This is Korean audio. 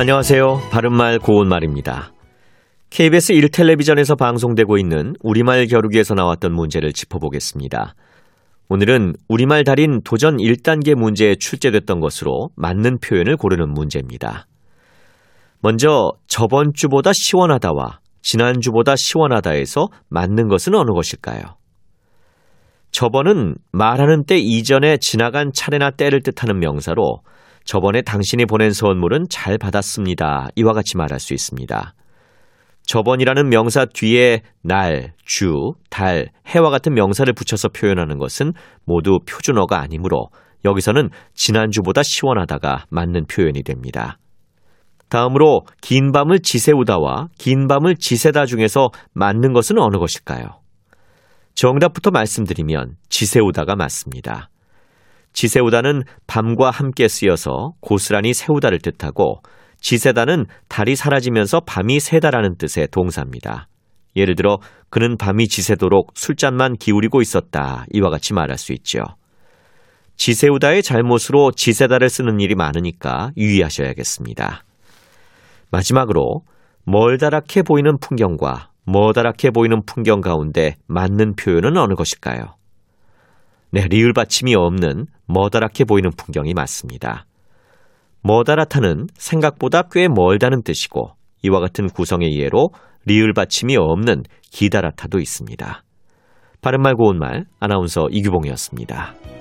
안녕하세요. 바른말 고운말입니다. KBS 1텔레비전에서 방송되고 있는 우리말 겨루기에서 나왔던 문제를 짚어보겠습니다. 오늘은 우리말 달인 도전 1단계 문제에 출제됐던 것으로 맞는 표현을 고르는 문제입니다. 먼저 저번 주보다 시원하다와 지난주보다 시원하다에서 맞는 것은 어느 것일까요? 저번은 말하는 때 이전에 지나간 차례나 때를 뜻하는 명사로 저번에 당신이 보낸 선물은 잘 받았습니다. 이와 같이 말할 수 있습니다. 저번이라는 명사 뒤에 날, 주, 달, 해와 같은 명사를 붙여서 표현하는 것은 모두 표준어가 아니므로 여기서는 지난주보다 시원하다가 맞는 표현이 됩니다. 다음으로 긴 밤을 지새우다와 긴 밤을 지새다 중에서 맞는 것은 어느 것일까요? 정답부터 말씀드리면 지새우다가 맞습니다. 지새우다는 밤과 함께 쓰여서 고스란히 세우다를 뜻하고 지새다는 달이 사라지면서 밤이 새다라는 뜻의 동사입니다. 예를 들어 그는 밤이 지새도록 술잔만 기울이고 있었다. 이와 같이 말할 수 있죠. 지새우다의 잘못으로 지새다를 쓰는 일이 많으니까 유의하셔야겠습니다. 마지막으로 멀다랗게 보이는 풍경과 머다랗게 보이는 풍경 가운데 맞는 표현은 어느 것일까요? 네, 리을 받침이 없는 머다랗게 보이는 풍경이 맞습니다. 머다랗다는 생각보다 꽤 멀다는 뜻이고 이와 같은 구성의 예로 리을 받침이 없는 기다랗다도 있습니다. 바른말 고운말 아나운서 이규봉이었습니다.